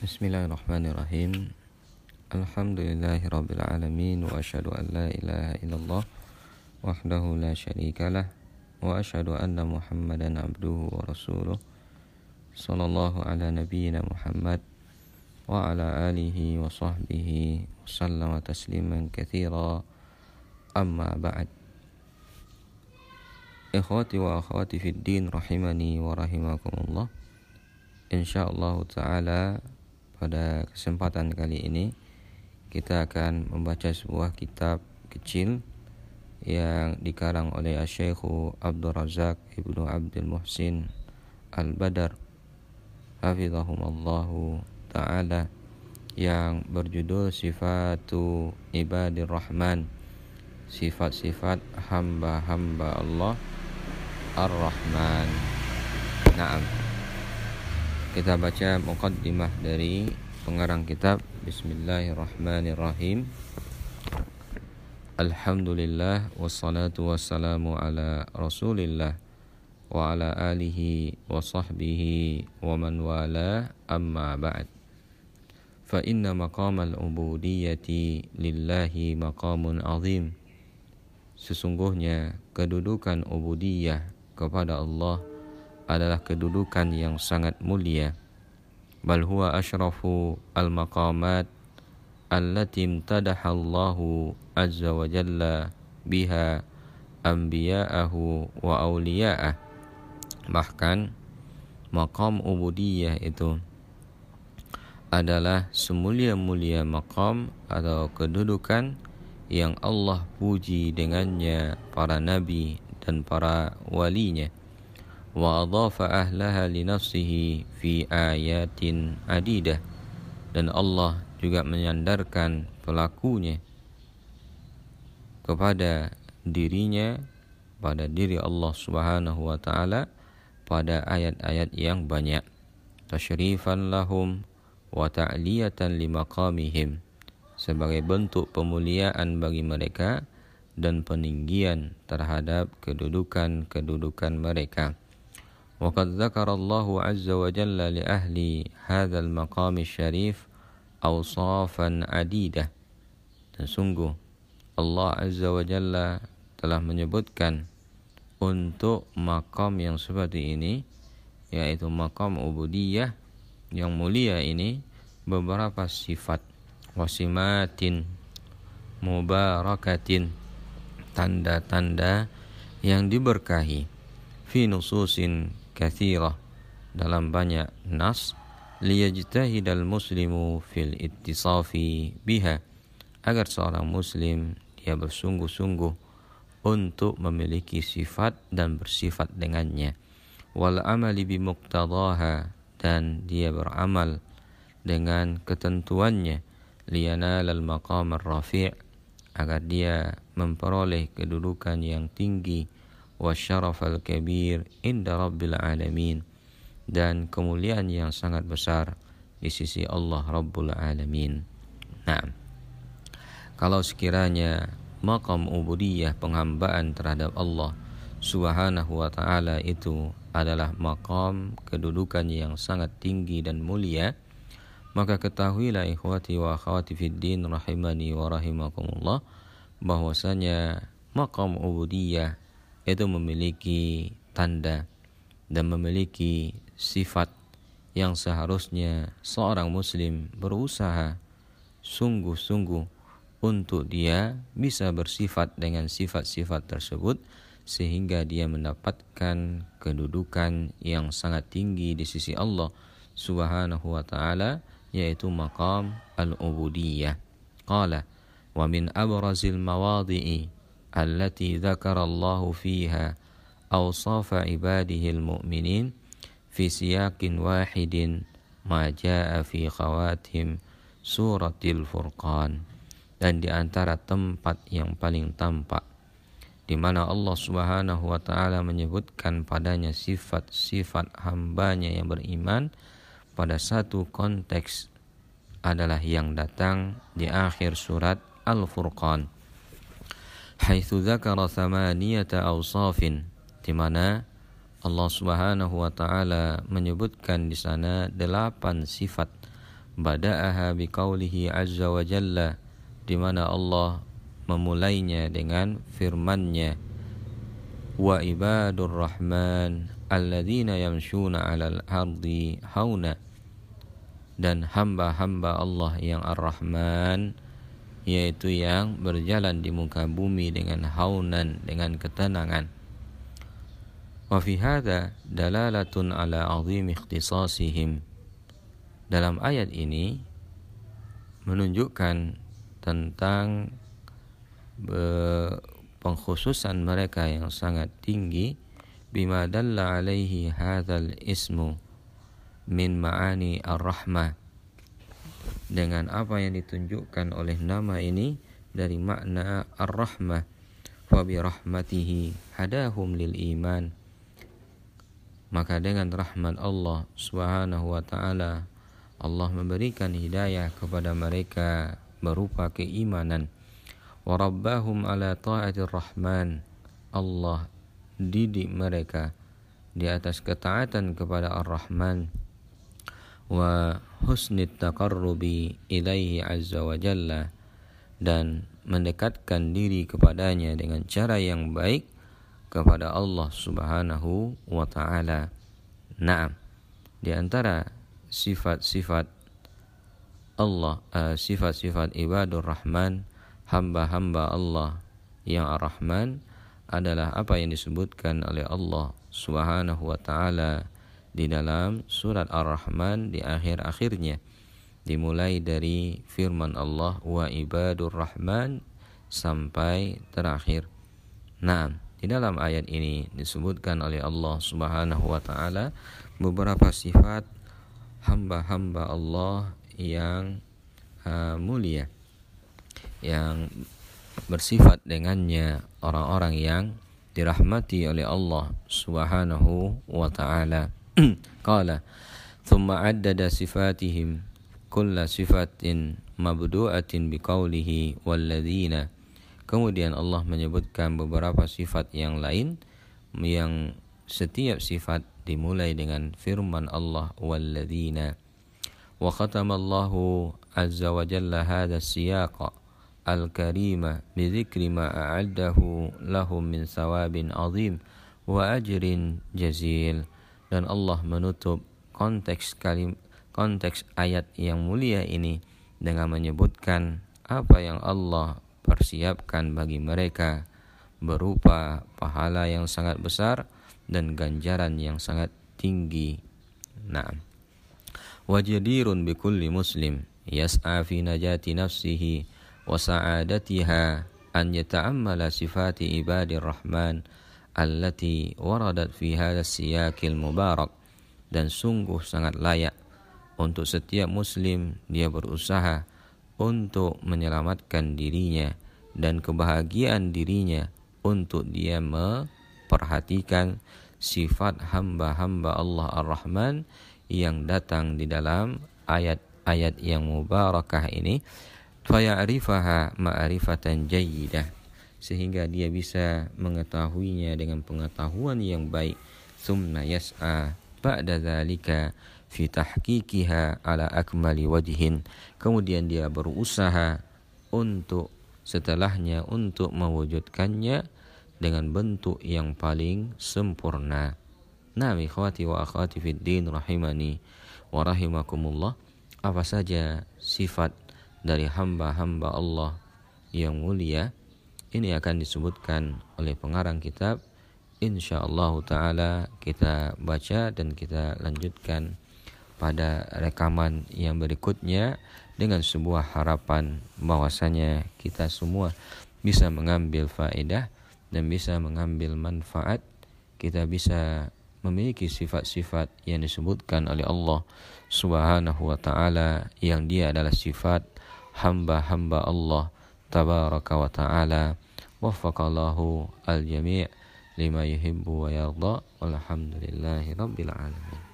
Bismillahirrahmanirrahim Alhamdulillahi alamin Wa ashadu an la ilaha illallah Wahdahu la syarikalah Wa ashadu anna muhammadan abduhu wa rasuluh Sallallahu ala nabiyyina Muhammad Wa ala alihi wa sahbihi Wa sallama tasliman kathira Amma ba'd Ikhwati wa akhwati fid din rahimani wa rahimakumullah Insyaallah ta'ala pada kesempatan kali ini kita akan membaca sebuah kitab kecil yang dikarang oleh Syekh Abdul Razak Ibnu Abdul Muhsin Al-Badar Hafizahumallahu Ta'ala yang berjudul Sifatu Ibadir Rahman Sifat-sifat hamba-hamba Allah Ar-Rahman. Naam kita baca muqaddimah dari pengarang kitab Bismillahirrahmanirrahim. Alhamdulillah wassalatu wassalamu ala Rasulillah wa ala alihi wa sahbihi wa man wala amma ba'd. Fa inna maqamal ubudiyyati lillahi maqamun azim. Sesungguhnya kedudukan ubudiyah kepada Allah adalah kedudukan yang sangat mulia. Bal huwa asyrafu al-maqamat allati imtadaha Allahu azza wa jalla biha anbiya'ahu wa awliya'ah. Bahkan maqam ubudiyah itu adalah semulia-mulia maqam atau kedudukan yang Allah puji dengannya para nabi dan para walinya ahlaha li nafsihi fi ayatin adidah. Dan Allah juga menyandarkan pelakunya kepada dirinya pada diri Allah Subhanahu wa taala pada ayat-ayat yang banyak. Tasyrifan lahum wa ta'liyatan limaqamihim sebagai bentuk pemuliaan bagi mereka dan peninggian terhadap kedudukan-kedudukan mereka. وقد ذكر الله عز وجل لأهل هذا المقام الشريف أوصافا عديدة dan sungguh Allah Azza wa Jalla telah menyebutkan untuk makam yang seperti ini yaitu makam ubudiyah yang mulia ini beberapa sifat wasimatin mubarakatin tanda-tanda yang diberkahi fi nususin kathirah. Dalam banyak nas liyajtahidal muslimu fil ittisafi biha. Agar seorang muslim dia bersungguh-sungguh untuk memiliki sifat dan bersifat dengannya. Wal amali bimuqtadaha dan dia beramal dengan ketentuannya. Liyanal al maqam ar-rafi' agar dia memperoleh kedudukan yang tinggi wasyaraf al-kabir inda rabbil alamin dan kemuliaan yang sangat besar di sisi Allah Rabbul Alamin. Nah, kalau sekiranya makam ubudiyah penghambaan terhadap Allah Subhanahu wa taala itu adalah makam kedudukan yang sangat tinggi dan mulia, maka ketahuilah ikhwati wa akhwati fid din rahimani wa rahimakumullah bahwasanya makam ubudiyah itu memiliki tanda dan memiliki sifat yang seharusnya seorang muslim berusaha sungguh-sungguh untuk dia bisa bersifat dengan sifat-sifat tersebut sehingga dia mendapatkan kedudukan yang sangat tinggi di sisi Allah Subhanahu wa taala yaitu maqam al-ubudiyah. Qala wa min abrazil التي ذكر الله فيها أوصاف عباده المؤمنين في سياق واحد ما جاء في خواتم سورة الفرقان dan di antara tempat yang paling tampak di mana Allah Subhanahu wa taala menyebutkan padanya sifat-sifat hambanya yang beriman pada satu konteks adalah yang datang di akhir surat Al-Furqan haitsu dzakara thamaniyata awsafin di mana Allah Subhanahu wa taala menyebutkan di sana delapan sifat bada'aha biqaulihi azza wa jalla di mana Allah memulainya dengan firman-Nya wa ibadur rahman alladzina yamshuna 'alal ardi hauna dan hamba-hamba Allah yang ar-Rahman yaitu yang berjalan di muka bumi dengan haunan dengan ketenangan. Wa fi hadha dalalatun ala azim ikhtisasihim. Dalam ayat ini menunjukkan tentang pengkhususan mereka yang sangat tinggi. Bima dalla alaihi hadzal ismu min ma'ani ar-rahmah dengan apa yang ditunjukkan oleh nama ini dari makna ar-rahmah. Wa bi rahmatihi hadahum lil iman. Maka dengan rahmat Allah Subhanahu wa taala Allah memberikan hidayah kepada mereka berupa keimanan. Warabbahum ala ta'atir rahman. Allah didik mereka di atas ketaatan kepada Ar-Rahman wa husnit taqarrubi ilaihi azza wa jalla dan mendekatkan diri kepadanya dengan cara yang baik kepada Allah Subhanahu wa taala. Naam. Di antara sifat-sifat Allah, uh, sifat-sifat ibadur rahman hamba-hamba Allah yang Ar-Rahman adalah apa yang disebutkan oleh Allah Subhanahu wa taala di dalam surat Ar-Rahman di akhir-akhirnya dimulai dari firman Allah wa ibadur rahman sampai terakhir. Nah, di dalam ayat ini disebutkan oleh Allah Subhanahu wa taala beberapa sifat hamba-hamba Allah yang uh, mulia yang bersifat dengannya orang-orang yang dirahmati oleh Allah Subhanahu wa taala. Qala thumma addada sifatihim kulla sifatin mabdu'atin biqaulihi walladzina Kemudian Allah menyebutkan beberapa sifat yang lain yang setiap sifat dimulai dengan firman Allah walladzina wa khatama Allahu azza wa jalla hadha siyaqa al-karimah bizikri ma a'addahu lahum min sawabin azim wa ajrin jazil dan Allah menutup konteks kalim konteks ayat yang mulia ini dengan menyebutkan apa yang Allah persiapkan bagi mereka berupa pahala yang sangat besar dan ganjaran yang sangat tinggi. Nah, wajadirun bikulli muslim yas'a fi najati nafsihi wa sa'adatiha an yata'ammala sifati ibadir rahman allati waradat fi hadzal mubarak. Dan sungguh sangat layak untuk setiap muslim dia berusaha untuk menyelamatkan dirinya dan kebahagiaan dirinya untuk dia memperhatikan sifat hamba-hamba Allah Ar-Rahman yang datang di dalam ayat-ayat yang mubarakah ini. Faya'rifaha ma'rifatan jayyidah sehingga dia bisa mengetahuinya dengan pengetahuan yang baik summa yas'a ba'da dzalika fi tahqiqiha ala akmali wajhin kemudian dia berusaha untuk setelahnya untuk mewujudkannya dengan bentuk yang paling sempurna. Nah, ikhwati wa akhwati fid din rahimani wa rahimakumullah. Apa saja sifat dari hamba-hamba Allah yang mulia ini akan disebutkan oleh pengarang kitab. Insyaallah taala kita baca dan kita lanjutkan pada rekaman yang berikutnya dengan sebuah harapan bahwasanya kita semua bisa mengambil faedah dan bisa mengambil manfaat. Kita bisa memiliki sifat-sifat yang disebutkan oleh Allah Subhanahu wa taala yang dia adalah sifat hamba-hamba Allah tabaraka wa ta'ala waffaqallahu al-jami' lima yuhibbu wa yarda walhamdulillahi rabbil alamin